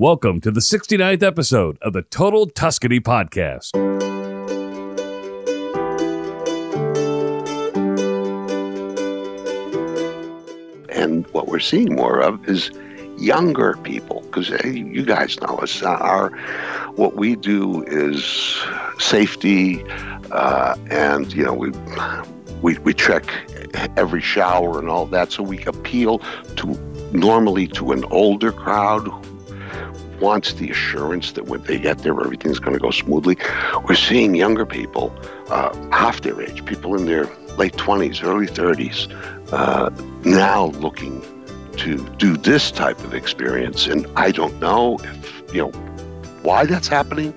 Welcome to the 69th episode of the Total Tuscany Podcast. And what we're seeing more of is younger people, because hey, you guys know us. Our what we do is safety, uh, and you know we we we check every shower and all that, so we appeal to normally to an older crowd wants the assurance that when they get there everything's going to go smoothly. We're seeing younger people, uh, half their age, people in their late 20s, early 30s, uh, now looking to do this type of experience. And I don't know if, you know, why that's happening,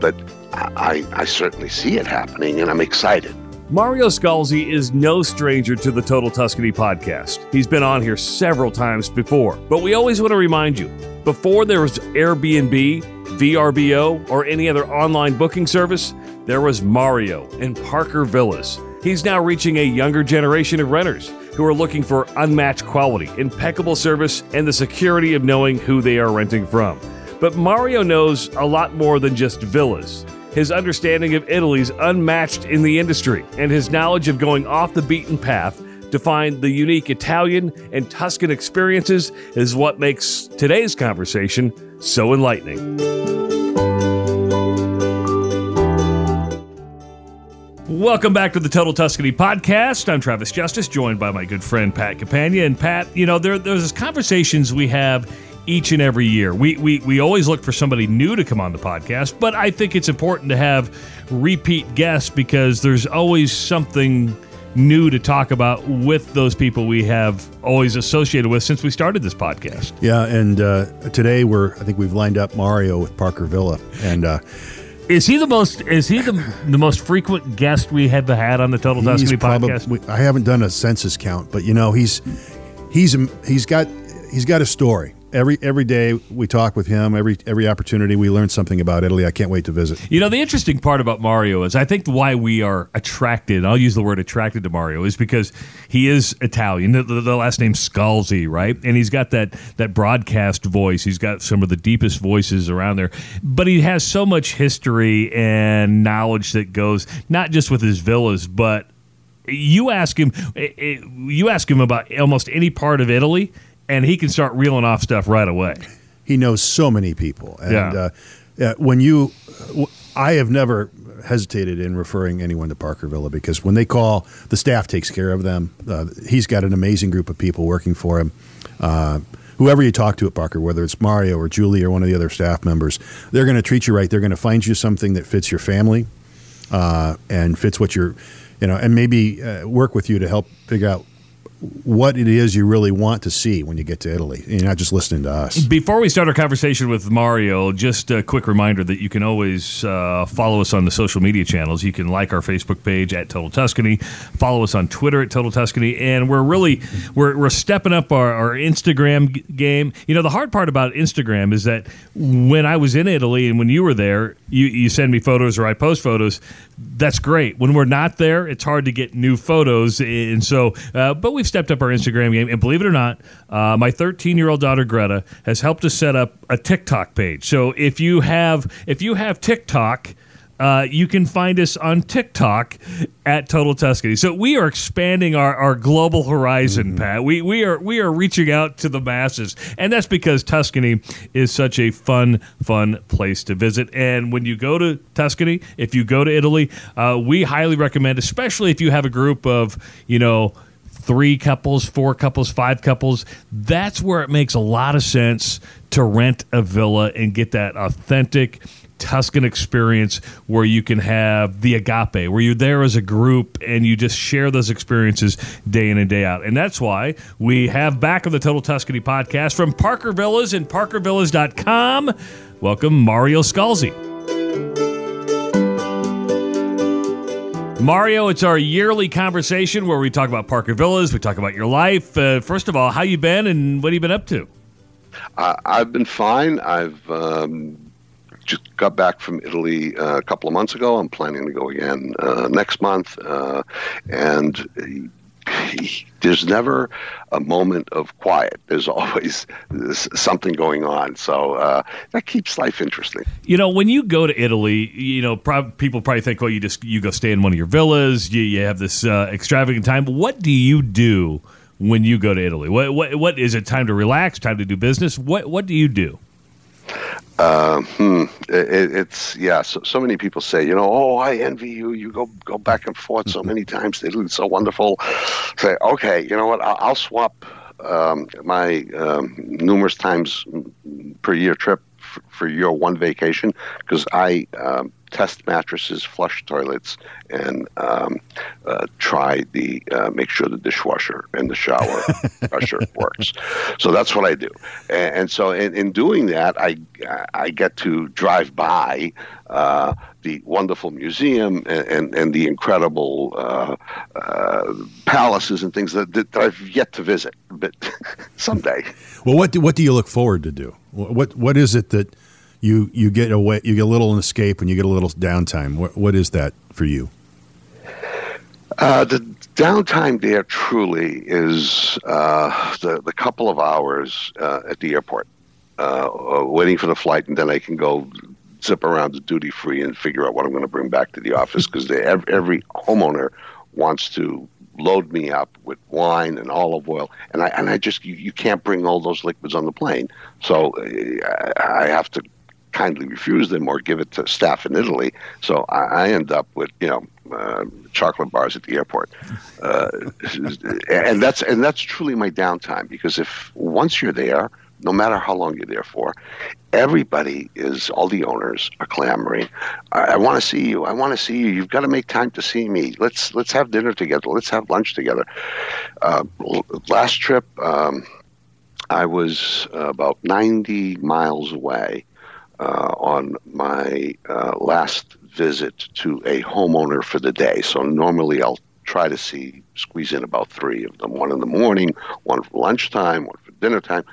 but I, I certainly see it happening and I'm excited. Mario Scalzi is no stranger to the Total Tuscany podcast. He's been on here several times before, but we always want to remind you before there was Airbnb, VRBO, or any other online booking service, there was Mario and Parker Villas. He's now reaching a younger generation of renters who are looking for unmatched quality, impeccable service, and the security of knowing who they are renting from. But Mario knows a lot more than just villas. His understanding of Italy is unmatched in the industry, and his knowledge of going off the beaten path to find the unique Italian and Tuscan experiences is what makes today's conversation so enlightening. Welcome back to the Total Tuscany podcast. I'm Travis Justice, joined by my good friend Pat Campagna. And Pat, you know, there, there's conversations we have each and every year. We, we we always look for somebody new to come on the podcast, but I think it's important to have repeat guests because there's always something new to talk about with those people we have always associated with since we started this podcast. Yeah, and uh, today we're I think we've lined up Mario with Parker Villa, and uh, is he the most is he the the most frequent guest we have had on the Total Tuscany podcast? I haven't done a census count, but you know he's he's he's got he's got a story every every day we talk with him. Every every opportunity we learn something about Italy. I can't wait to visit. You know, the interesting part about Mario is I think why we are attracted. I'll use the word attracted to Mario is because he is Italian. The, the, the last name Scalzi, right? And he's got that that broadcast voice. He's got some of the deepest voices around there. But he has so much history and knowledge that goes not just with his villas, but you ask him eh, eh, you ask him about almost any part of Italy and he can start reeling off stuff right away. He knows so many people, and yeah. uh, when you, I have never hesitated in referring anyone to Parker Villa because when they call, the staff takes care of them. Uh, he's got an amazing group of people working for him. Uh, whoever you talk to at Parker, whether it's Mario or Julie or one of the other staff members, they're going to treat you right. They're going to find you something that fits your family uh, and fits what you're, you know, and maybe uh, work with you to help figure out what it is you really want to see when you get to Italy. You're not just listening to us. Before we start our conversation with Mario, just a quick reminder that you can always uh, follow us on the social media channels. You can like our Facebook page at Total Tuscany, follow us on Twitter at Total Tuscany, and we're really we're, we're stepping up our, our Instagram g- game. You know, the hard part about Instagram is that when I was in Italy and when you were there, you, you send me photos or I post photos that's great. When we're not there, it's hard to get new photos, and so. Uh, but we've stepped up our Instagram game, and believe it or not, uh, my 13 year old daughter Greta has helped us set up a TikTok page. So if you have if you have TikTok uh, you can find us on TikTok at Total Tuscany. So we are expanding our, our global horizon, mm-hmm. Pat. We we are we are reaching out to the masses, and that's because Tuscany is such a fun fun place to visit. And when you go to Tuscany, if you go to Italy, uh, we highly recommend, especially if you have a group of you know three couples, four couples, five couples. That's where it makes a lot of sense to rent a villa and get that authentic Tuscan experience where you can have the agape, where you're there as a group and you just share those experiences day in and day out. And that's why we have back on the Total Tuscany podcast from Parker Villas and parkervillas.com. Welcome, Mario Scalzi. Mario, it's our yearly conversation where we talk about Parker Villas, we talk about your life. Uh, first of all, how you been and what have you been up to? I've been fine. I've um, just got back from Italy uh, a couple of months ago. I'm planning to go again uh, next month, uh, and there's never a moment of quiet. There's always something going on. So uh, that keeps life interesting. You know, when you go to Italy, you know, people probably think, well, you just you go stay in one of your villas, you, you have this uh, extravagant time. What do you do when you go to Italy? What, what what is it? Time to relax? Time to do business? What what do you do? Uh, hmm. It, it's yeah. So, so many people say, you know, oh, I envy you. You go go back and forth so many times. They look so wonderful. Say, okay, you know what? I'll, I'll swap um, my um, numerous times per year trip for, for your one vacation because I um, test mattresses, flush toilets, and um, uh, try the uh, make sure the dishwasher and the shower pressure works. So that's what I do, and, and so in, in, doing that, I I get to drive by. Uh, the wonderful museum and, and, and the incredible uh, uh, palaces and things that, that, I've yet to visit, but someday. Well, what do, what do you look forward to do? What what is it that you you get away, you get a little escape, and you get a little downtime. What what is that for you? Uh, the downtime there truly is uh, the the couple of hours uh, at the airport, uh, waiting for the flight, and then I can go zip around the duty free and figure out what I'm going to bring back to the office because every, every homeowner wants to load me up with wine and olive oil, and I and I just you, you can't bring all those liquids on the plane, so uh, I have to kindly refuse them or give it to staff in Italy. So I, I end up with you know uh, chocolate bars at the airport, uh, and that's and that's truly my downtime because if once you're there, no matter how long you're there for, everybody is all the owners are clamoring. I, I want to see you. I want to see you. You've got to make time to see me. Let's let's have dinner together. Let's have lunch together. Uh, last trip. Um, I was about 90 miles away uh, on my uh, last visit to a homeowner for the day. So normally I'll try to see squeeze in about three of them one in the morning one for lunchtime one for dinner time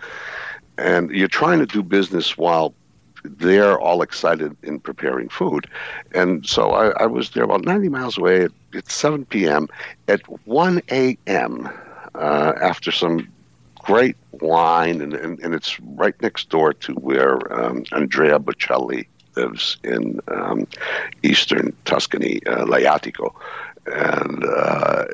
and you're trying to do business while they're all excited in preparing food and so i, I was there about 90 miles away at, at 7 p.m at 1 a.m uh, after some great wine, and, and, and it's right next door to where um, Andrea Bocelli lives in um, eastern Tuscany, uh, Laiatico. And, uh,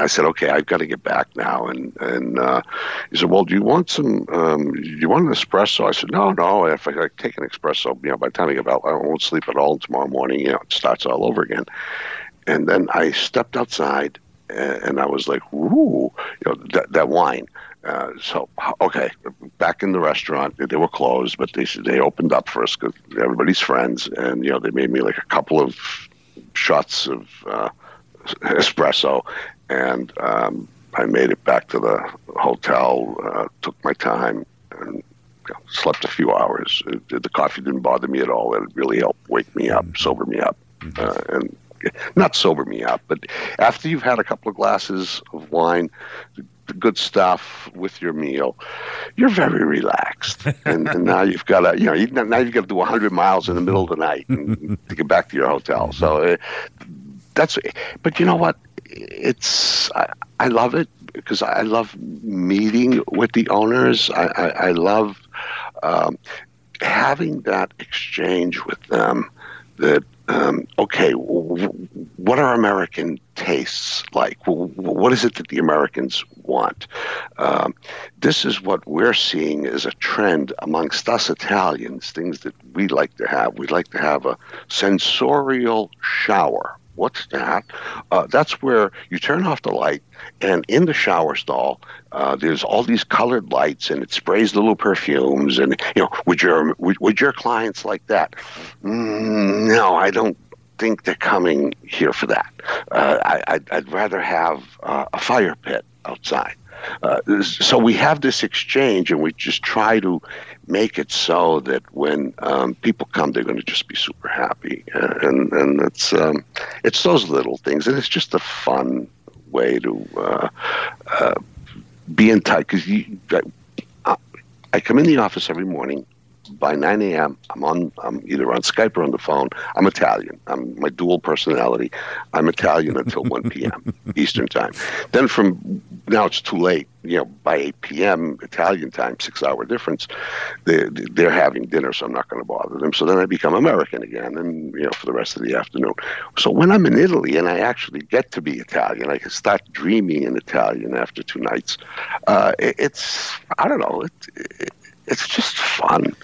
I said, okay, I've got to get back now. And and uh, he said, well, do you want some? Um, do you want an espresso? I said, no, no. If I take an espresso, you know, by the time I get out, I won't sleep at all. tomorrow morning, you know, it starts all over again. And then I stepped outside, and, and I was like, ooh, you know, that, that wine. Uh, so okay, back in the restaurant, they were closed, but they they opened up for us because everybody's friends, and you know they made me like a couple of shots of uh, espresso, and um, I made it back to the hotel. Uh, took my time and you know, slept a few hours. It, the coffee didn't bother me at all. It really helped wake me up, mm-hmm. sober me up, mm-hmm. uh, and not sober me up, but after you've had a couple of glasses of wine, the good stuff with your meal, you're very relaxed. and, and, now you've got to, you know, now you've got to do 100 miles in the middle of the night and, to get back to your hotel. So uh, that's, but you know what? It's, I, I love it because I love meeting with the owners. I, I, I love um, having that exchange with them that um, okay, what are American tastes like? What is it that the Americans want? Um, this is what we're seeing as a trend amongst us Italians, things that we like to have. We'd like to have a sensorial shower What's that? Uh, that's where you turn off the light, and in the shower stall, uh, there's all these colored lights, and it sprays little perfumes. And you know, would your would, would your clients like that? Mm, no, I don't think they're coming here for that. Uh, I, would rather have uh, a fire pit outside. Uh, so we have this exchange, and we just try to make it so that when um, people come, they're going to just be super happy, and and it's um, it's those little things, and it's just a fun way to uh, uh, be in touch. Because I, I come in the office every morning, by 9 a.m. I'm on. I'm either on Skype or on the phone. I'm Italian. I'm my dual personality. I'm Italian until 1 p.m. Eastern time. Then from now it's too late. You know, by 8 p.m. Italian time, six hour difference, they, they're having dinner, so I'm not going to bother them. So then I become American again, and you know, for the rest of the afternoon. So when I'm in Italy and I actually get to be Italian, I can start dreaming in Italian after two nights. Uh, it, it's I don't know. It, it, it's just fun.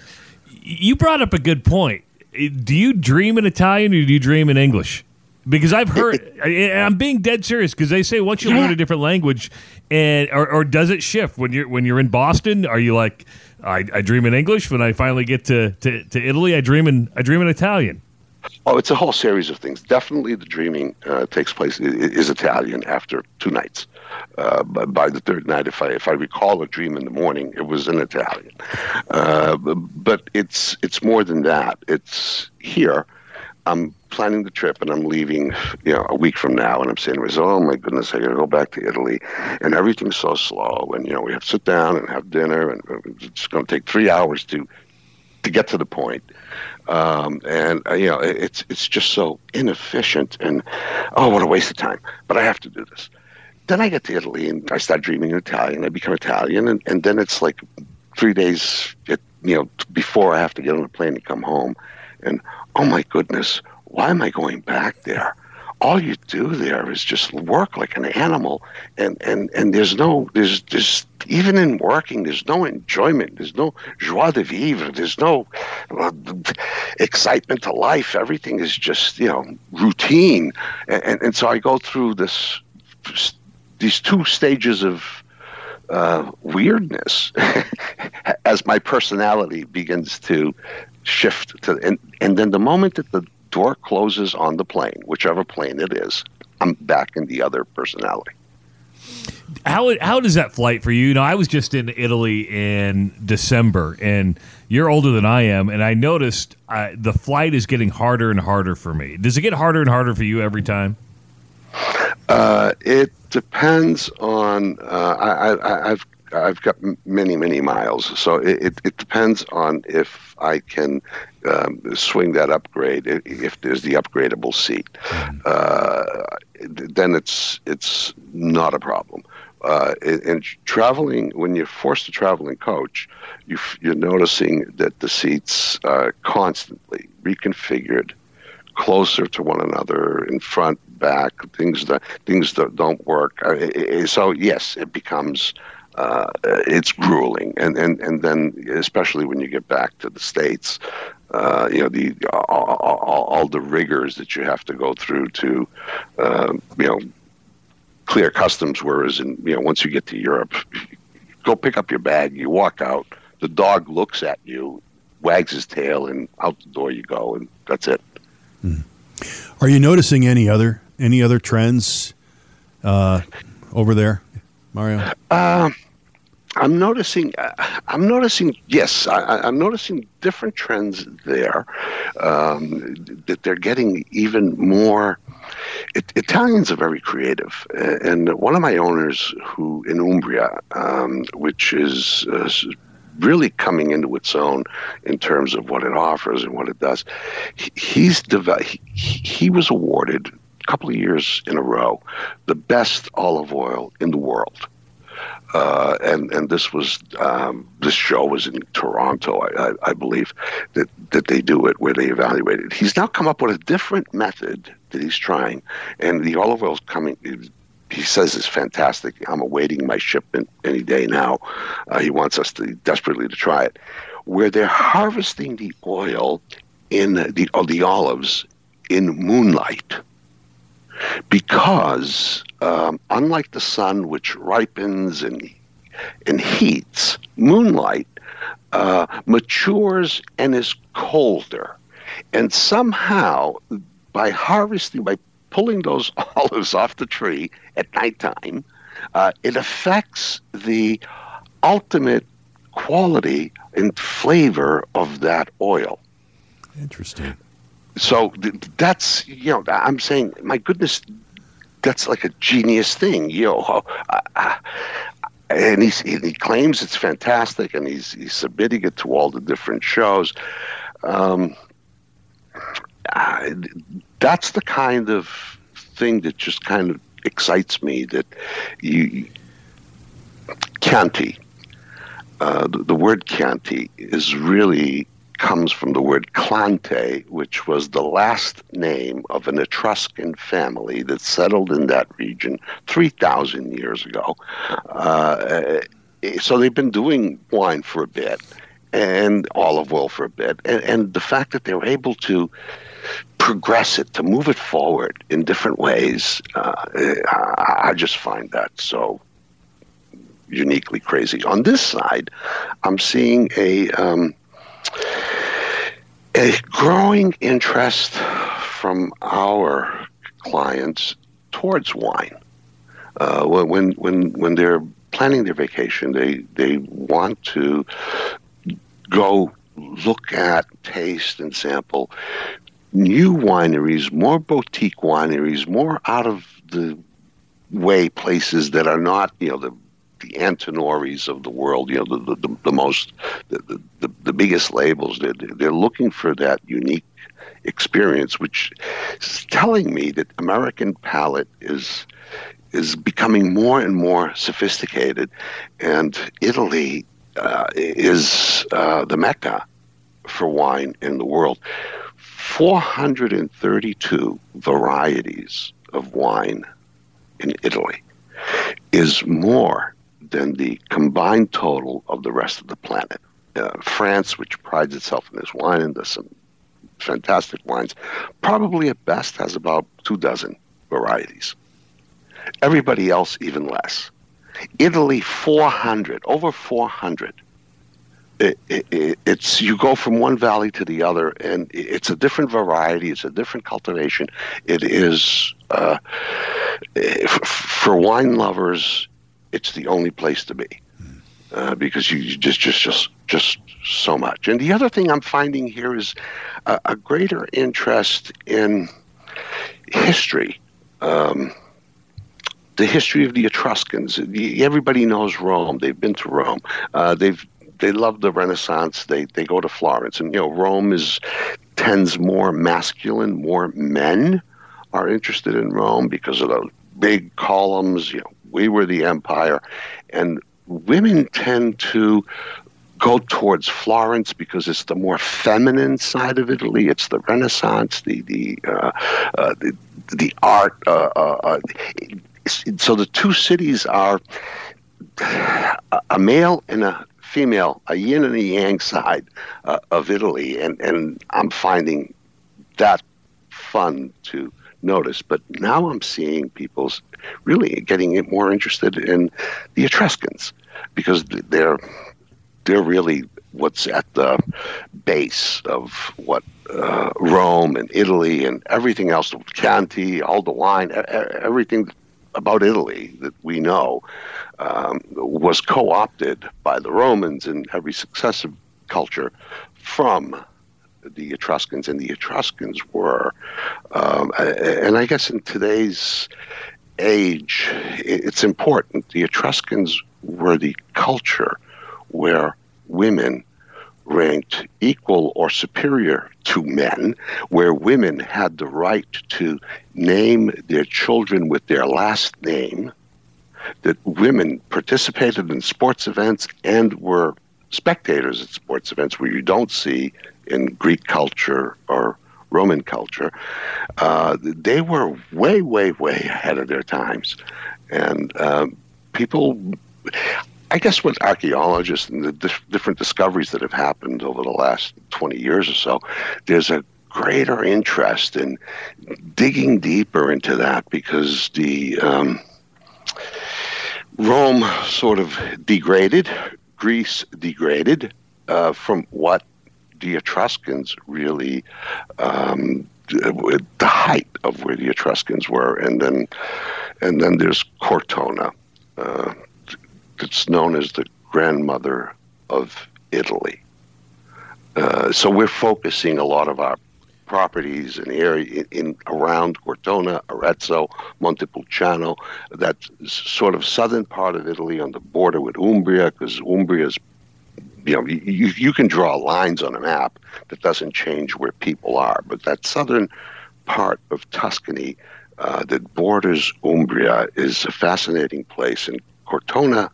You brought up a good point. Do you dream in Italian or do you dream in English? Because I've heard, I'm being dead serious. Because they say once you learn a different language, and or, or, does it shift when you're when you're in Boston? Are you like, I, I dream in English when I finally get to, to, to Italy? I dream in I dream in Italian. Oh, it's a whole series of things. Definitely, the dreaming uh, takes place is Italian after two nights. Uh, by the third night, if I if I recall a dream in the morning, it was in Italian. Uh, but it's it's more than that. It's here. I'm planning the trip and I'm leaving, you know, a week from now, and I'm saying to myself, "Oh my goodness, I got to go back to Italy," and everything's so slow, and you know, we have to sit down and have dinner, and it's going to take three hours to to get to the point. Um, and uh, you know, it's it's just so inefficient, and oh, what a waste of time. But I have to do this. Then I get to Italy and I start dreaming in Italian. I become Italian, and, and then it's like three days, you know, before I have to get on a plane and come home. And oh my goodness, why am I going back there? All you do there is just work like an animal, and and and there's no there's there's even in working there's no enjoyment, there's no joie de vivre, there's no uh, excitement to life. Everything is just you know routine, and and, and so I go through this these two stages of uh, weirdness as my personality begins to shift to and, and then the moment that the door closes on the plane whichever plane it is i'm back in the other personality how how does that flight for you? You know, I was just in Italy in December, and you're older than I am, and I noticed uh, the flight is getting harder and harder for me. Does it get harder and harder for you every time? Uh, it depends on. Uh, I, have I've got many many miles, so it, it, it depends on if I can um, swing that upgrade. If there's the upgradable seat, mm-hmm. uh, then it's it's not a problem. Uh, and traveling, when you're forced to travel in coach, you, are noticing that the seats are constantly reconfigured closer to one another in front back things that things that don't work. Uh, so yes it becomes uh, it's grueling. And, and and then especially when you get back to the states uh, you know the all, all, all, the rigors that you have to go through to uh, you know clear customs whereas in you know once you get to Europe go pick up your bag you walk out the dog looks at you wags his tail and out the door you go and that's it. Hmm. Are you noticing any other any other trends uh, over there, Mario? Uh, I'm noticing. Uh, I'm noticing. Yes, I, am noticing different trends there. Um, that they're getting even more. It, Italians are very creative, and one of my owners, who in Umbria, um, which is uh, really coming into its own in terms of what it offers and what it does. He's he, he was awarded couple of years in a row the best olive oil in the world. Uh, and and this was um, this show was in Toronto, I, I, I, believe that that they do it where they evaluate it. He's now come up with a different method that he's trying, and the olive oil is coming he says is fantastic. I'm awaiting my shipment any day now. Uh, he wants us to desperately to try it. Where they're harvesting the oil in the the olives in moonlight, because um, unlike the sun, which ripens and and heats, moonlight uh, matures and is colder, and somehow by harvesting by pulling those olives off the tree at nighttime, uh, it affects the ultimate quality and flavor of that oil. Interesting. So th- that's you know I'm saying my goodness, that's like a genius thing. You know, uh, and he's, he claims it's fantastic, and he's he's submitting it to all the different shows. Um, uh, that's the kind of thing that just kind of excites me. That you Chianti, uh, the, the, word Chianti is really comes from the word Clantè, which was the last name of an Etruscan family that settled in that region 3,000 years ago. Uh, so they've been doing wine for a bit and olive oil for a bit. And, and the fact that they were able to progress it, to move it forward in different ways, uh, I just find that so uniquely crazy. On this side, I'm seeing a um, a growing interest from our clients towards wine. Uh, when when when they're planning their vacation, they they want to go look at, taste, and sample new wineries, more boutique wineries, more out of the way places that are not you know the the Antinoris of the world, you know, the, the, the most, the, the, the biggest labels. They're, they're looking for that unique experience, which is telling me that American palate is is becoming more and more sophisticated, and Italy uh, is uh, the mecca for wine in the world. 432 varieties of wine in Italy is more than the combined total of the rest of the planet. Uh, France, which prides itself in its wine and does some fantastic wines, probably at best has about two dozen varieties. Everybody else, even less. Italy, 400, over 400. It, it, it's you go from one valley to the other, and it's a different variety. It's a different cultivation. It is uh, for wine lovers it's the only place to be uh, because you just just just just so much. And the other thing I'm finding here is a, a greater interest in history. Um, the history of the Etruscans. Everybody knows Rome. They've been to Rome. Uh, they've they love the Renaissance. They they go to Florence, and you know Rome is tends more masculine. More men are interested in Rome because of the big columns. You know, we were the empire. And women tend to go towards Florence because it's the more feminine side of Italy. It's the Renaissance, the the uh, uh, the, the, art. Uh, uh, uh so the two cities are a male and a female, a yin and a yang side uh, of Italy, and and I'm finding that fun to notice. But now I'm seeing people really getting more interested in the Etruscans because they're they're really what's at the base of what uh, Rome and Italy and everything else, Chianti, all the wine, everything about Italy that we know um, was co-opted by the Romans in every successive culture from the Etruscans, and the Etruscans were, um, and I guess in today's age, it's important. The Etruscans were the culture where women ranked equal or superior to men, where women had the right to name their children with their last name, that women participated in sports events and were spectators at sports events where you don't see in Greek culture or Roman culture, uh, they were way, way, way ahead of their times. And um, people, I guess, with archaeologists and the different discoveries that have happened over the last 20 years or so, there's a greater interest in digging deeper into that because the um, Rome sort of degraded, Greece degraded uh, from what the Etruscans really um, the height of where the Etruscans were, and then and then there's Cortona, uh, that's known as the grandmother of Italy. Uh, so we're focusing a lot of our properties in area in, in around Cortona, Arezzo, Montepulciano, that sort of southern part of Italy on the border with Umbria, because Umbria's you know, you, you can draw lines on a map that doesn't change where people are, but that southern part of Tuscany uh, that borders Umbria is a fascinating place. And Cortona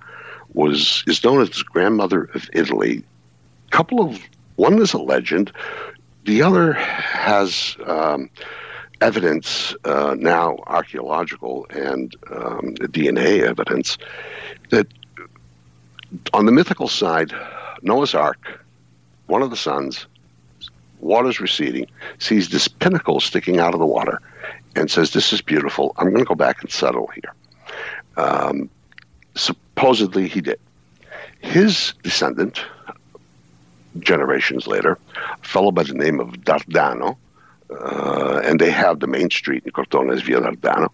was is known as the grandmother of Italy. Couple of one is a legend, the other has um, evidence uh, now, archaeological and um, DNA evidence, that on the mythical side, Noah's Ark, one of the sons, water's receding, sees this pinnacle sticking out of the water, and says, "This is beautiful. I'm going to go back and settle here." Um, supposedly, he did. His descendant, generations later, a fellow by the name of Dardano, uh, and they have the main street in Cortona is Via Dardano.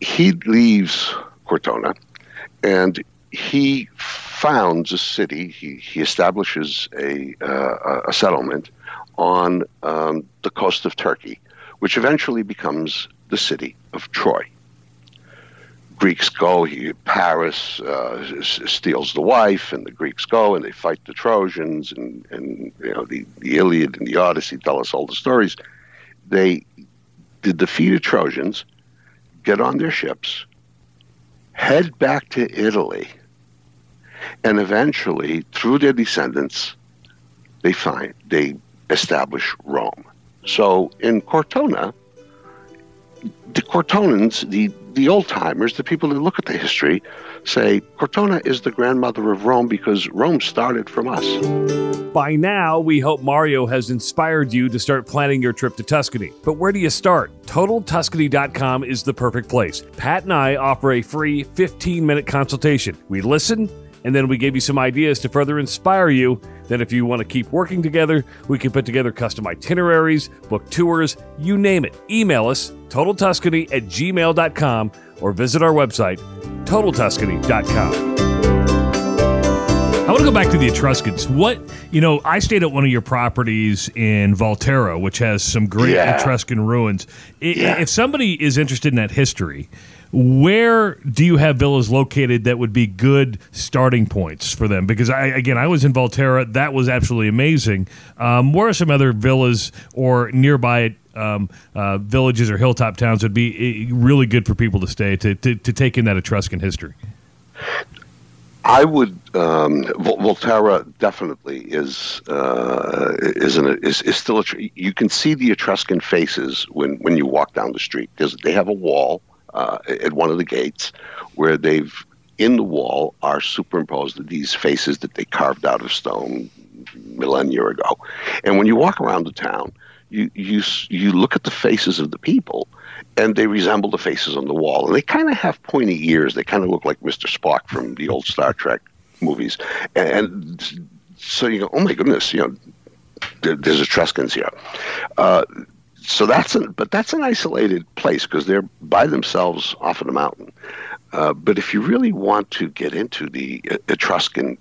He leaves Cortona, and he founds a city. He, he establishes a, uh, a settlement on um, the coast of Turkey, which eventually becomes the city of Troy. Greeks go. He, Paris uh, steals the wife, and the Greeks go and they fight the Trojans, and, and you know the, the Iliad and the Odyssey tell us all the stories. They defeat the defeated Trojans get on their ships, head back to Italy, and eventually, through their descendants, they find they establish Rome. So in Cortona, the Cortonans, the, the old timers, the people that look at the history, say Cortona is the grandmother of Rome because Rome started from us. By now, we hope Mario has inspired you to start planning your trip to Tuscany. But where do you start? TotalTuscany.com is the perfect place. Pat and I offer a free 15 minute consultation. We listen and then we gave you some ideas to further inspire you. Then, if you want to keep working together, we can put together custom itineraries, book tours, you name it. Email us, totaltuscany at gmail.com, or visit our website, totaltuscany.com. I want to go back to the Etruscans. What, you know, I stayed at one of your properties in Volterra, which has some great yeah. Etruscan ruins. Yeah. If somebody is interested in that history, where do you have villas located that would be good starting points for them? Because I, again, I was in Volterra. That was absolutely amazing. Um, where are some other villas or nearby um, uh, villages or hilltop towns would be eh, really good for people to stay to, to, to take in that Etruscan history? I would um, Volterra definitely is uh, is, an, is is still a, you can see the Etruscan faces when when you walk down the street because they have a wall uh, at one of the gates where they've in the wall are superimposed these faces that they carved out of stone millennia ago. And when you walk around the town, you you you look at the faces of the people, and they resemble the faces on the wall. And they kind of have pointy ears. They kind of look like Mr. Spock from the old Star Trek movies. And, so you go, oh my goodness, you know, there, there's Etruscans here. Uh, so that's an, but that's an isolated place because they're by themselves off of the mountain. Uh, but if you really want to get into the Etruscan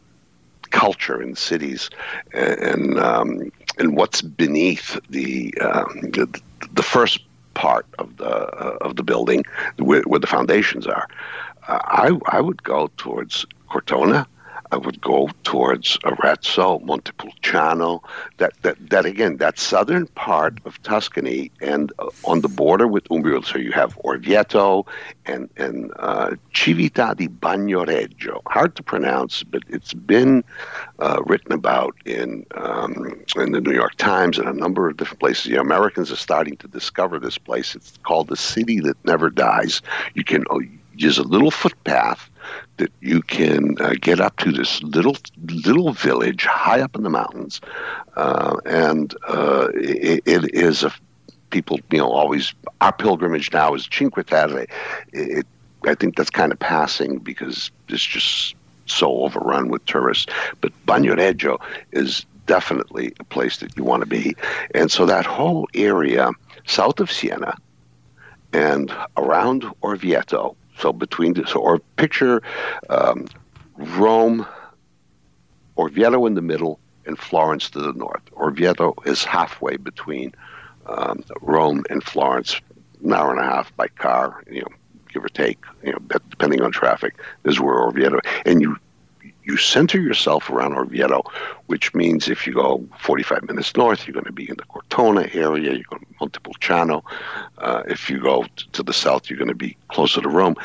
culture in cities and um, and what's beneath the, um, the, the first part of the uh, of the building where, where the foundations are, uh, I I would go towards Cortona I would go towards Arezzo, Montepulciano. That, that, that again, that southern part of Tuscany and uh, on the border with Umbria. So you have Orvieto and, and uh, Civita di Bagnoregio. Hard to pronounce, but it's been uh, written about in, um, in the New York Times and a number of different places. Americans are starting to discover this place. It's called the city that never dies. You can uh, use a little footpath that you can uh, get up to this little little village high up in the mountains, uh, and uh, it, it is a people you know always our pilgrimage now is Cinque Terre. It, I think that's kind of passing because it's just so overrun with tourists. But Bagnoregio is definitely a place that you want to be, and so that whole area south of Siena and around Orvieto so between the, so or picture um, Rome, Orvieto in the middle, and Florence to the north. Orvieto is halfway between um, Rome and Florence, an hour and a half by car, you know, give or take, you know, depending on traffic, is where Orvieto. And you you center yourself around Orvieto, which means if you go 45 minutes north, you're going to be in the Cortona area, you're going to Montepulciano. Uh, if you go to the south, you're going to be closer to Rome.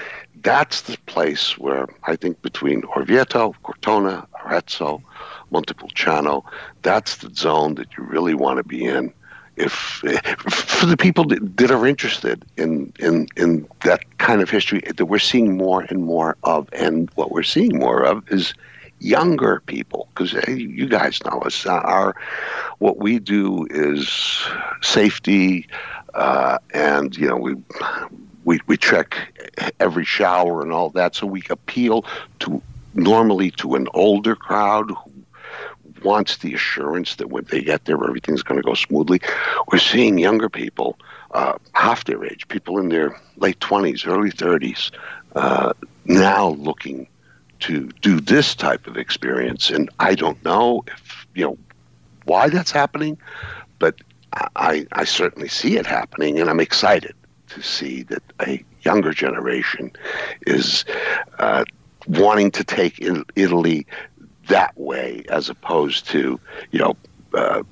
That's the place where I think between Orvieto, Cortona, Arezzo, Montepulciano, that's the zone that you really want to be in if for the people that, are interested in, in in that kind of history that we're seeing more and more of, and what we're seeing more of is younger people because hey, you guys know us. Our what we do is safety, uh, and you know we. We, we check every shower and all that, so we appeal to normally to an older crowd wants the assurance that when they get there, everything's going to go smoothly. We're seeing younger people, uh, half their age, people in their late 20s, early 30s, uh, now looking to do this type of experience. And I don't know if, you know, why that's happening, but I, I certainly see it happening, and I'm excited to see that a younger generation is uh, wanting to take Italy that way as opposed to you know uh,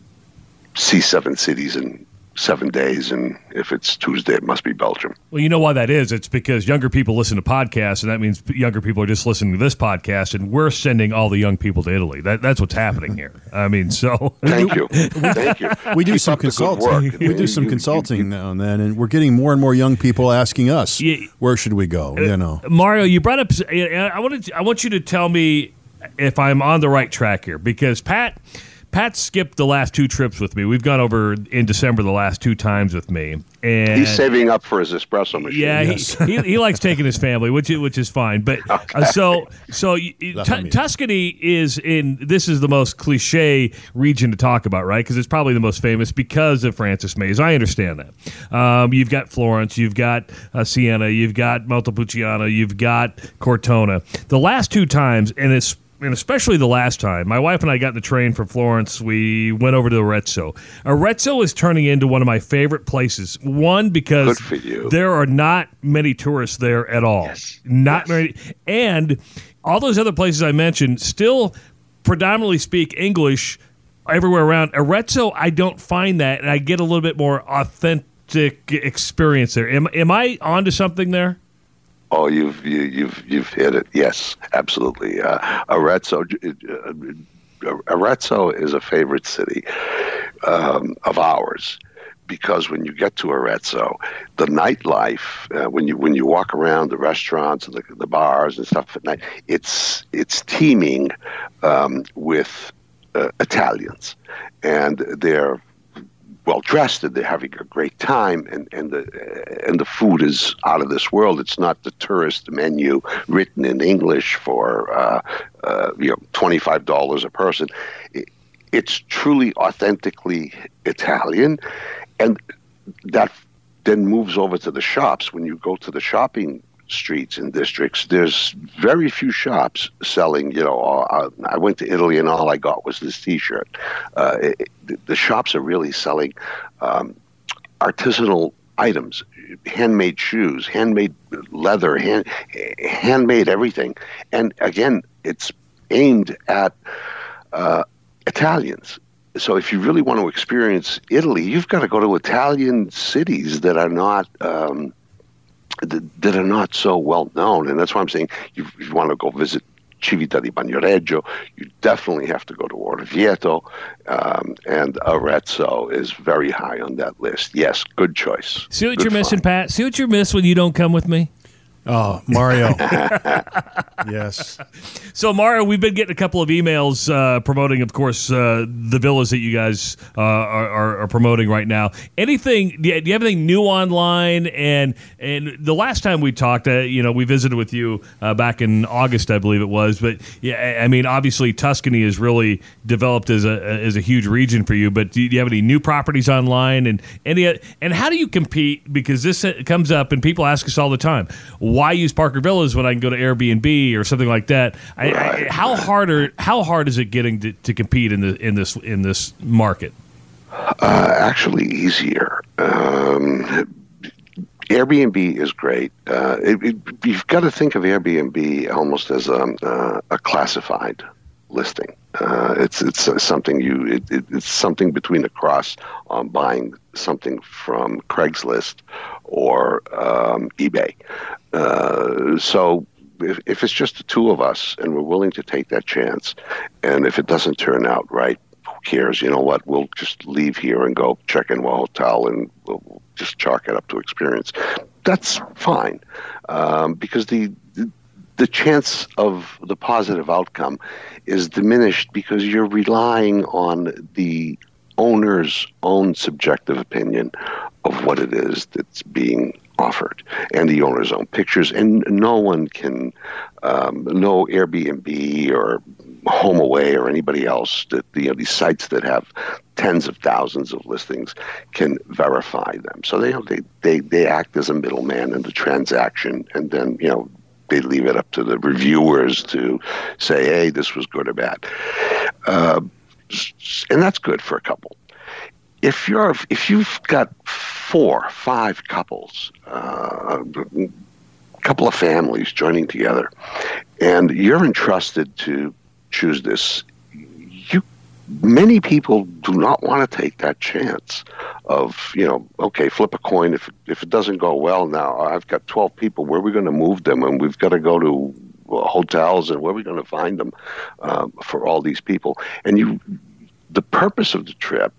see seven cities in seven days and if it's tuesday it must be belgium. Well you know why that is? It's because younger people listen to podcasts and that means younger people are just listening to this podcast and we're sending all the young people to italy. That, that's what's happening here. I mean so. Thank you. Thank you. We do Keep some consulting. we do some consulting you, you, now and then and we're getting more and more young people asking us where should we go? You know. Mario you brought up i wanted i want you to tell me if I'm on the right track here because Pat Pat skipped the last two trips with me. We've gone over in December the last two times with me, and he's saving up for his espresso machine. Yeah, yes. he, he, he, likes taking his family, which which is fine. But okay. uh, so so t- Tuscany is in this is the most cliche region to talk about, right? Because it's probably the most famous because of Frances Mayes. I understand that. Um, you've got Florence, you've got uh, Siena, you've got Montepulciano, you've got Cortona. The last two times, and it's and especially the last time, my wife and I got in the train from Florence. We went over to Arezzo. Arezzo is turning into one of my favorite places. One because there are not many tourists there at all. Yes. Not yes. many, and all those other places I mentioned still predominantly speak English everywhere around. Arezzo, I don't find that, and I get a little bit more authentic experience there. Am, am I onto something there? Oh, you've you, you've you've hit it. Yes, absolutely. Uh, Arezzo, uh, Arezzo is a favorite city um, of ours because when you get to Arezzo, the nightlife, uh, when you when you walk around the restaurants and the, the bars and stuff at night, it's it's teeming um, with uh, Italians, and they're well dressed and they're having a great time and, and the and the food is out of this world. It's not the tourist menu written in English for uh, uh, you know twenty five dollars a person. It, it's truly authentically Italian, and that then moves over to the shops. When you go to the shopping streets and districts, there's very few shops selling. You know, uh, I went to Italy and all I got was this T-shirt. Uh, the shops are really selling um, artisanal items, handmade shoes, handmade leather, hand, handmade everything, and again, it's aimed at uh, Italians. So if you really want to experience Italy, you've got to go to Italian cities that are not. Um, that are not so well known. And that's why I'm saying if you want to go visit Civita di Bagnoregio, you definitely have to go to Orvieto, um, and Arezzo is very high on that list. Yes, good choice. See what good you're find. missing, Pat? See what you miss when you don't come with me? Oh, Mario. yes. So, Mario, we've been getting a couple of emails uh, promoting, of course, uh, the villas that you guys uh, are, are, promoting right now. Anything? Do you, have anything new online? And and the last time we talked, uh, you know, we visited with you uh, back in August, I believe it was. But yeah, I mean, obviously, Tuscany has really developed as a as a huge region for you. But do you have any new properties online? And any and how do you compete? Because this comes up, and people ask us all the time why use Parker Villas when I can go to Airbnb or something like that? I, I, how hard are, how hard is it getting to, to compete in the in this in this market? Uh, actually, easier. Um, Airbnb is great. Uh, it, it, you've got to think of Airbnb almost as a, uh, a classified listing. Uh, it's it's something you it, it, it's something between a cross on buying something from Craigslist or um, eBay. Uh, so if, if it's just the two of us and we're willing to take that chance, and if it doesn't turn out right, who cares? You know what? We'll just leave here and go check in a hotel and we'll just chalk it up to experience. That's fine um, because the, the chance of the positive outcome is diminished because you're relying on the owner's own subjective opinion of what it is that's being offered and the owner's own pictures. And no one can um, no airbnb or HomeAway or anybody else that you know these sites that have tens of thousands of listings can verify them. So they they they, they act as a middleman in the transaction and then you know they leave it up to the reviewers to say, hey, this was good or bad. Uh, and that's good for a couple. If you're if you've got four, five couples, uh, a couple of families joining together, and you're entrusted to choose this you many people do not want to take that chance of you know okay flip a coin if if it doesn't go well now i've got 12 people where are we going to move them and we've got to go to hotels and where are we going to find them um, for all these people and you the purpose of the trip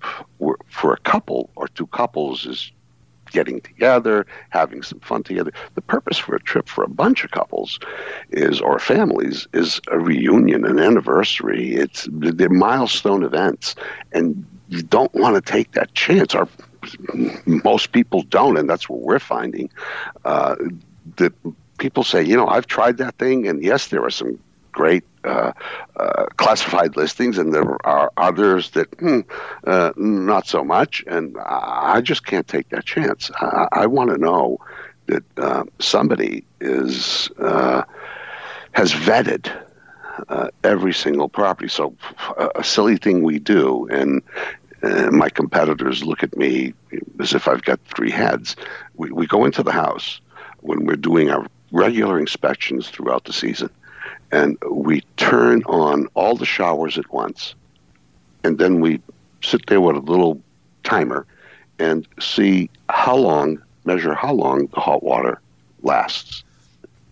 for a couple or two couples is getting together, having some fun together. The purpose for a trip for a bunch of couples is, or families, is a reunion, an anniversary. It's the milestone events, and you don't want to take that chance. Or most people don't, and that's what we're finding. Uh, that people say, you know, I've tried that thing, and yes, there are some great uh, uh, classified listings, and there are others that hmm, uh, not so much. And I just can't take that chance. I, I want to know that uh, somebody is uh, has vetted uh, every single property. So a silly thing we do, and my competitors look at me as if I've got three heads. We, we go into the house when we're doing our regular inspections throughout the season and we turn on all the showers at once, and then we sit there with a little timer and see how long, measure how long the hot water lasts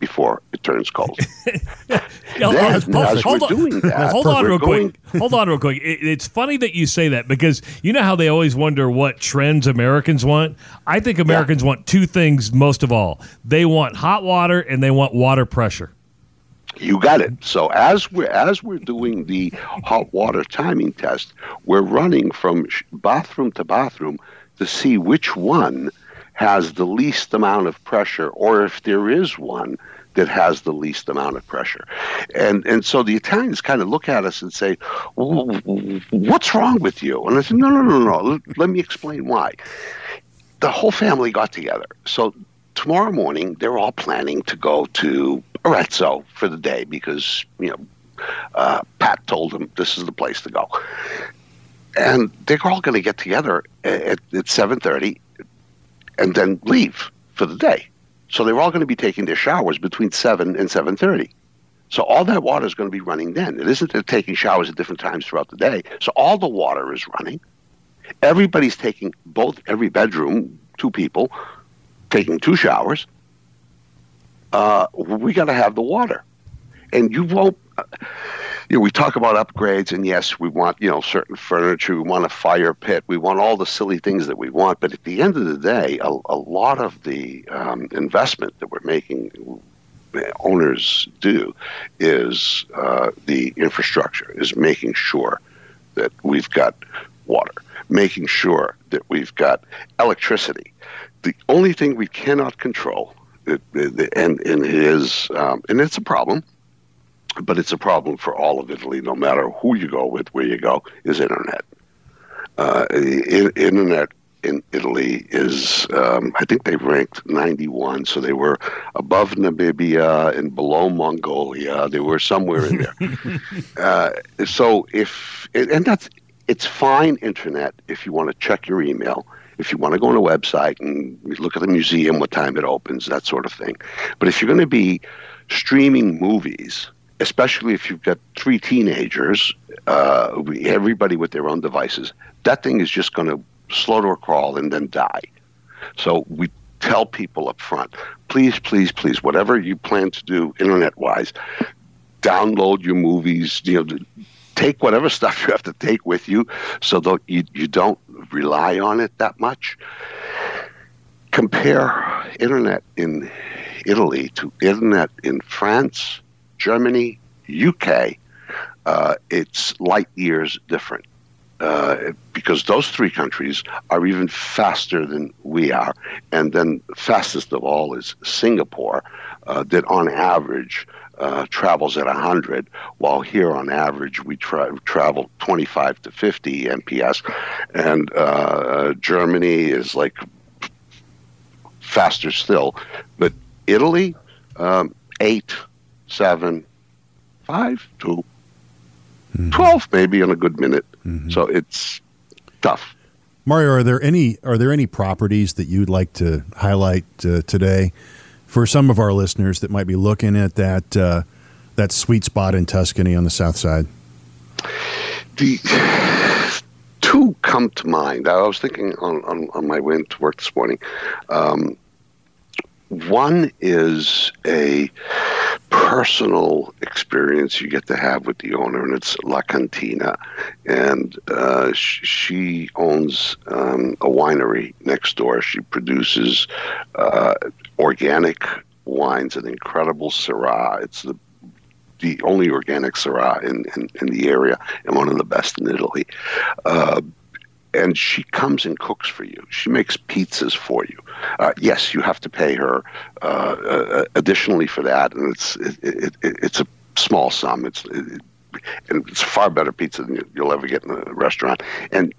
before it turns cold. then, hold, on, that, hold on real going, quick. hold on real quick. It, it's funny that you say that because you know how they always wonder what trends Americans want. I think Americans yeah. want two things most of all. They want hot water and they want water pressure. You got it. So as we're as we're doing the hot water timing test, we're running from bathroom to bathroom to see which one has the least amount of pressure, or if there is one that has the least amount of pressure. And and so the Italians kind of look at us and say, well, "What's wrong with you?" And I said, "No, no, no, no. Let me explain why." The whole family got together. So tomorrow morning, they're all planning to go to Arezzo for the day because you know uh, Pat told them this is the place to go, and they're all going to get together at, at seven thirty, and then leave for the day. So they're all going to be taking their showers between seven and seven thirty. So all that water is going to be running then. It isn't they're taking showers at different times throughout the day. So all the water is running. Everybody's taking both every bedroom, two people, taking two showers uh, we got to have the water. And you won't. Uh, you know, we talk about upgrades, and yes, we want you know certain furniture. We want a fire pit. We want all the silly things that we want. But at the end of the day, a, a lot of the um, investment that we're making uh, owners do is uh, the infrastructure, is making sure that we've got water, making sure that we've got electricity. The only thing we cannot control it, it, and and it is um, and it's a problem, but it's a problem for all of Italy, no matter who you go with, where you go, is internet. Uh, in, internet in Italy is, um, I think they ranked 91, so they were above Namibia and below Mongolia. They were somewhere in there. uh, so if, and that's it's fine internet if you want to check your email, if you want to go on a website and look at the museum, what time it opens, that sort of thing. But if you're going to be streaming movies, especially if you've got three teenagers, uh, everybody with their own devices, that thing is just going to slow to a crawl and then die. So we tell people up front, please, please, please, whatever you plan to do internet wise, download your movies, you know, take whatever stuff you have to take with you so that you, you don't rely on it that much. Compare internet in Italy to internet in France, Germany, UK. Uh, it's light years different. Uh, because those three countries are even faster than we are. And then fastest of all is Singapore, uh, that on average uh, travels at 100, while here on average we tra- travel 25 to 50 MPS, and uh, Germany is like faster still, but Italy, um, eight, seven, five, two, mm-hmm. 12 maybe in a good minute. Mm-hmm. So it's tough. Mario, are there any are there any properties that you'd like to highlight uh, today? for some of our listeners that might be looking at that uh, that sweet spot in Tuscany on the south side? The two come to mind. I was thinking on, on, on my way into work this morning. Um, one is a personal experience you get to have with the owner, and it's La Cantina. And uh, sh- she owns um, a winery next door. She produces uh, organic wines, an incredible Syrah. It's the the only organic Syrah in, in, in, the area and one of the best in Italy. Uh, and she comes and cooks for you. She makes pizzas for you. Uh, yes, you have to pay her uh, uh additionally for that, and it's it, it, it, it's a small sum. It's it, and it's far better pizza than you'll ever get in a restaurant. And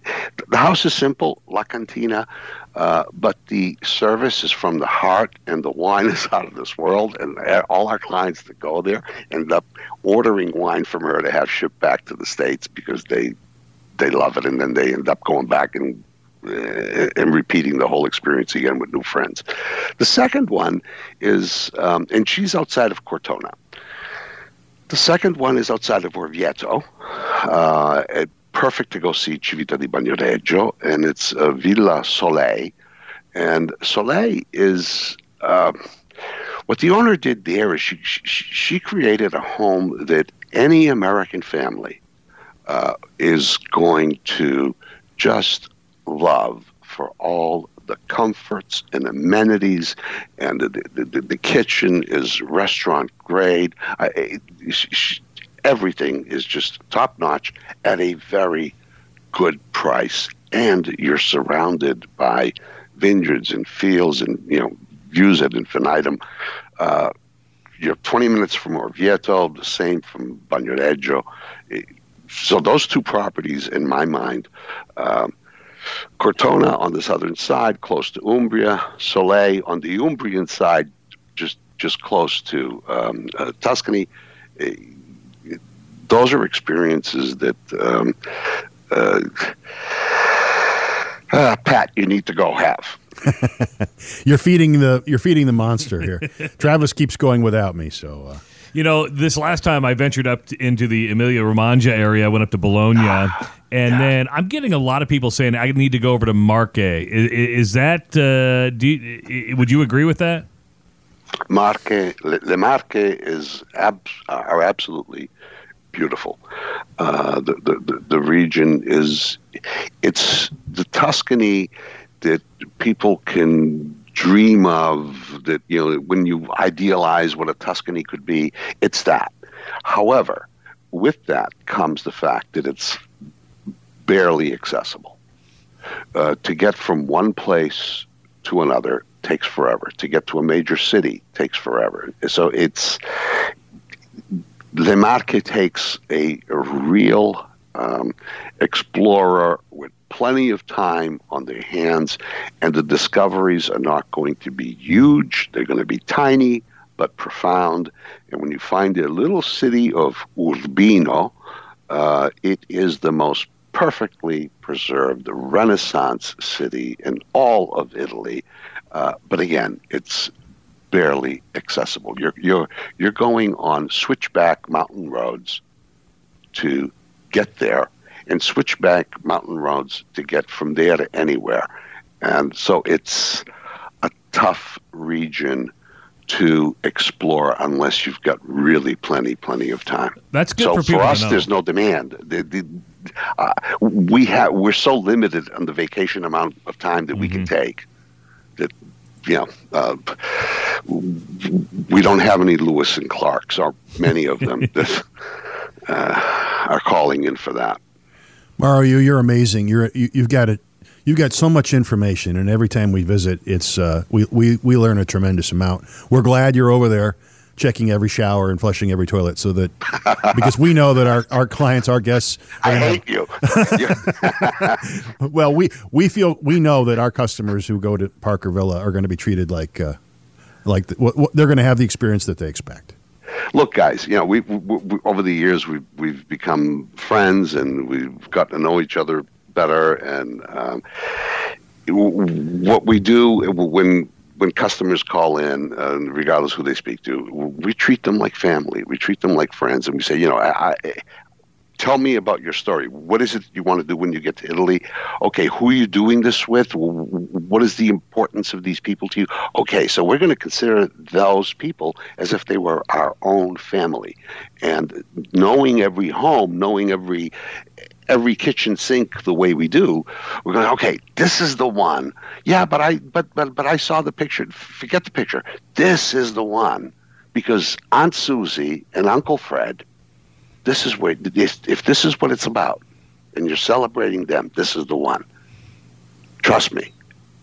the house is simple, La Cantina, uh, but the service is from the heart, and the wine is out of this world. And all our clients that go there end up ordering wine from her to have shipped back to the states because they they love it, and then they end up going back and uh, and repeating the whole experience again with new friends. The second one is, um, and she's outside of Cortona. The second one is outside of Orvieto. Uh, perfect to go see Civita di Bagnoregio, and it's uh, Villa Soleil. And Soleil is uh, what the owner did there is she, she, she created a home that any American family uh, is going to just love for all the comforts and amenities, and the, the, the, the kitchen is restaurant grade. I, everything is just top notch at a very good price, and you're surrounded by vineyards and fields and you know views at infinitum. Uh, you're 20 minutes from Orvieto, the same from Bagnoregio so those two properties, in my mind, um, Cortona on the southern side, close to Umbria, Soleil on the Umbrian side, just just close to um, uh, Tuscany. Uh, those are experiences that um, uh, uh, Pat, you need to go have. you're feeding the you're feeding the monster here. Travis keeps going without me, so. You know, this last time I ventured up to, into the Emilia Romagna area, I went up to Bologna, ah, and yeah. then I'm getting a lot of people saying I need to go over to Marche. Is, is that? Uh, do you, would you agree with that? Marche, Le Marche is ab- are absolutely beautiful. Uh, the, the the region is it's the Tuscany that people can dream of that you know when you idealize what a Tuscany could be it's that. However with that comes the fact that it's barely accessible. Uh, to get from one place to another takes forever. To get to a major city takes forever. So it's Le Marche takes a, a real um, explorer with plenty of time on their hands, and the discoveries are not going to be huge. They're going to be tiny but profound. And when you find a little city of Urbino, uh, it is the most perfectly preserved Renaissance city in all of Italy. Uh, but again, it's barely accessible. You're you're you're going on switchback mountain roads to get there, and switchback mountain roads to get from there to anywhere. And so it's a tough region to explore unless you've got really plenty, plenty of time. That's good so for people. for us, there's no demand. The, the, uh, we have we're so limited on the vacation amount of time that we can Mm-hmm. take that you know uh, we don't have any Lewis and Clarks or many of them that uh, are calling in for that. Mario, you're amazing. You're you, you've got it. You've got so much information, and every time we visit, it's uh, we, we we learn a tremendous amount. We're glad you're over there, checking every shower and flushing every toilet, so that because we know that our, our clients, our guests, I hate you. well, we we feel we know that our customers who go to Parker Villa are going to be treated like uh, like the, what, what, they're going to have the experience that they expect. Look, guys, you know, we, we, we over the years we've we've become friends and we've got to know each other better. And um, what we do when when customers call in, uh, regardless who they speak to, we treat them like family. We treat them like friends, and we say, you know, I, I, tell me about your story. What is it you want to do when you get to Italy? Okay, who are you doing this with? What is the importance of these people to you? Okay, so we're going to consider those people as if they were our own family, and knowing every home, knowing every every kitchen sink the way we do, we're going, okay, this is the one. Yeah, but I but but but I saw the picture. Forget the picture. This is the one because Aunt Susie and Uncle Fred, this is where if, this is what it's about and you're celebrating them, this is the one. Trust me.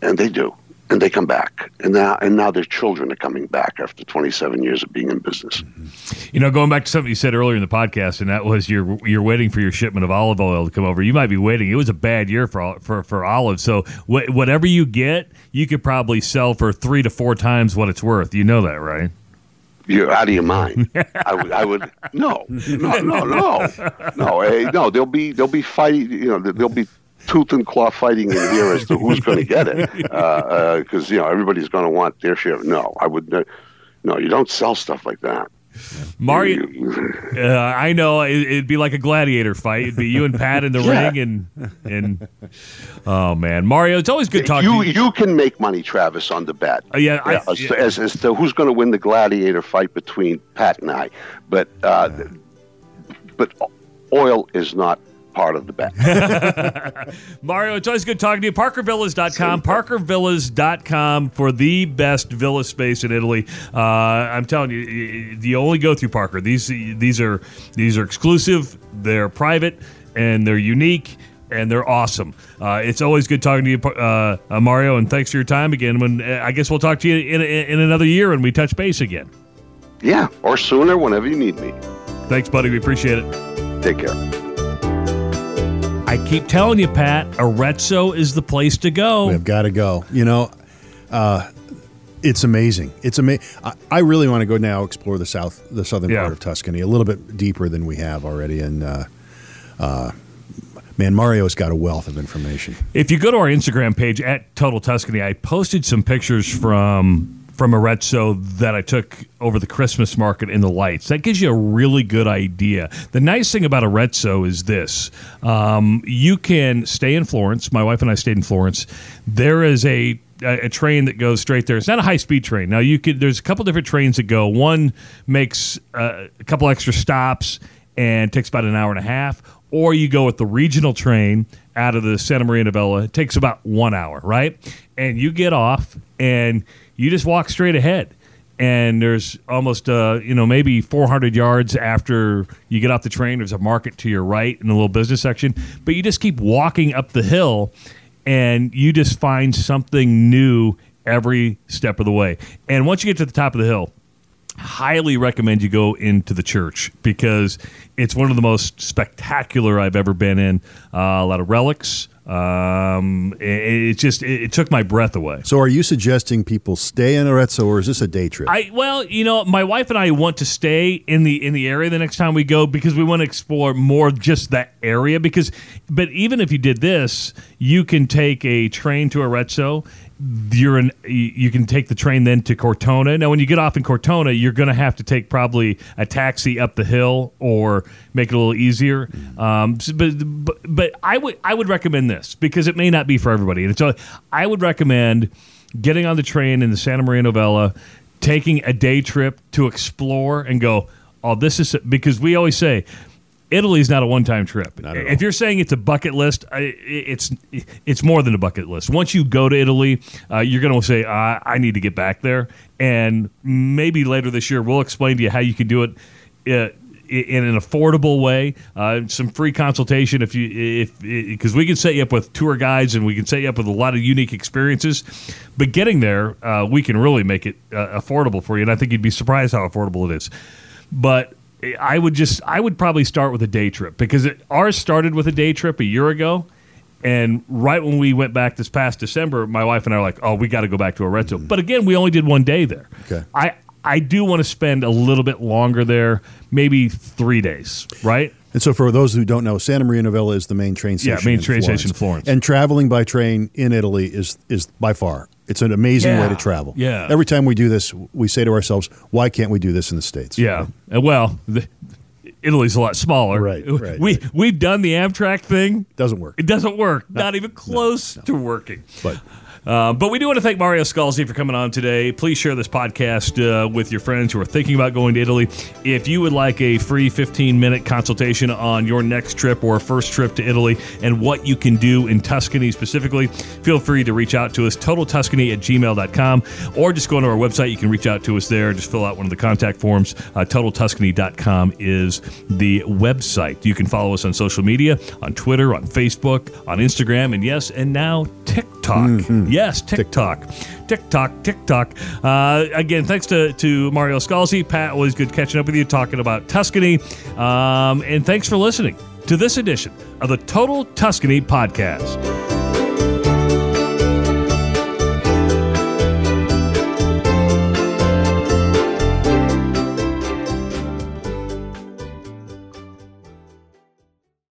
And they do. And they come back. And now and now their children are coming back after 27 years of being in business. You know, going back to something you said earlier in the podcast, and that was you're you're waiting for your shipment of olive oil to come over. You might be waiting. It was a bad year for for for olives. So wh- whatever you get, you could probably sell for three to four times what it's worth. You know that, right? You're out of your mind. I would, I would, no, no, no, no, no, eh, no. There'll be, there'll be fighting. You know, there'll be tooth and claw fighting in here as to who's going to get it, because uh, uh, you know everybody's going to want their share. No, I would, uh, no. You don't sell stuff like that. Mario, uh, I know it, it'd be like a gladiator fight. It'd be you and Pat in the Yeah. ring, and and oh man, Mario, it's always good talking. you, to you. you can make money, Travis, on the bet. Uh, yeah, I- as, yeah. To, as, as to who's going to win the gladiator fight between Pat and I, but uh, but oil is not part of the bet. Mario, it's always good talking to you. ParkerVillas.com. ParkerVillas.com for the best villa space in Italy. Uh, I'm telling you, you only go through Parker. These these are these are exclusive. They're private and they're unique. And they're awesome. Uh, it's always good talking to you, uh, uh, Mario. And thanks for your time again. When uh, I guess we'll talk to you in, in, in another year when we touch base again. yeah, or sooner, whenever you need me. Thanks, buddy. We appreciate it. Take care. I keep telling you, Pat, Arezzo is the place to go. We've got to go. You know, uh, it's amazing. It's amazing. I, really want to go now explore the south, the southern Yeah. part of Tuscany a little bit deeper than we have already. And uh, uh, man, Mario's got a wealth of information. If you go to our Instagram page at Total Tuscany, I posted some pictures from from Arezzo that I took over the Christmas market in the lights. That gives you a really good idea. The nice thing about Arezzo is this: um, you can stay in Florence. My wife and I stayed in Florence. There is a a train that goes straight there. It's not a high speed train. Now you could. There's a couple different trains that go. One makes uh, a couple extra stops and takes about an hour and a half. Or you go with the regional train out of the Santa Maria Novella. It takes about one hour, right? And you get off and you just walk straight ahead. And there's almost, uh, you know, maybe 400 yards after you get off the train. There's a market to your right in a little business section. But you just keep walking up the hill and you just find something new every step of the way. And once you get to the top of the hill, highly recommend you go into the church because it's one of the most spectacular I've ever been in. Uh, a lot of relics, Um, it, it just it, it took my breath away. So, are you suggesting people stay in Arezzo, or is this a day trip? I well, you know, my wife and I want to stay in the in the area the next time we go because we want to explore more just that area. Because, but even if you did this, you can take a train to Arezzo. You're in. You can take the train then to Cortona. Now, when you get off in Cortona, you're going to have to take probably a taxi up the hill or make it a little easier. Um, but, but but I would I would recommend this because it may not be for everybody. And all, I would recommend getting on the train in the Santa Maria Novella, taking a day trip to explore and go. Oh, this is because we always say. Italy's not a one-time trip. If you're saying it's a bucket list, it's it's more than a bucket list. Once you go to Italy, uh, you're going to say, I, "I need to get back there." And maybe later this year, we'll explain to you how you can do it uh, in an affordable way. Uh, some free consultation if you if because we can set you up with tour guides and we can set you up with a lot of unique experiences. But getting there, uh, we can really make it uh, affordable for you, and I think you'd be surprised how affordable it is. But I would just I would probably start with a day trip because it, ours started with a day trip a year ago. And right when we went back this past December, my wife and I were like, "Oh, we got to go back to Arezzo." Mm-hmm. But again, we only did one day there. Okay. I I do want to spend a little bit longer there, maybe three days. Right? And so, for those who don't know, Santa Maria Novella is the main train station. Yeah, main in train station Florence. And traveling by train in Italy is is by far it's an amazing way to travel. yeah. Every time we do this, we say to ourselves, "Why can't we do this in the states?" Yeah. Uh, Well, the, Italy's a lot smaller. Right, right, We right. we've done the Amtrak thing. doesn't work. It doesn't work. Not even close to working. But Uh, but we do want to thank Mario Scalzi for coming on today. Please share this podcast uh, with your friends who are thinking about going to Italy. If you would like a free 15 minute consultation on your next trip or first trip to Italy and what you can do in Tuscany specifically, feel free to reach out to us, totaltuscany at gmail.com, or just go to our website. You can reach out to us there. Just fill out one of the contact forms. Uh, totaltuscany.com is the website. You can follow us on social media on Twitter, on Facebook, on Instagram, and yes, and now TikTok. Yes, TikTok. TikTok, TikTok. Uh, again, thanks to, to Mario Scalzi. Pat, always good catching up with you, talking about Tuscany. Um, and thanks for listening to this edition of the Total Tuscany Podcast.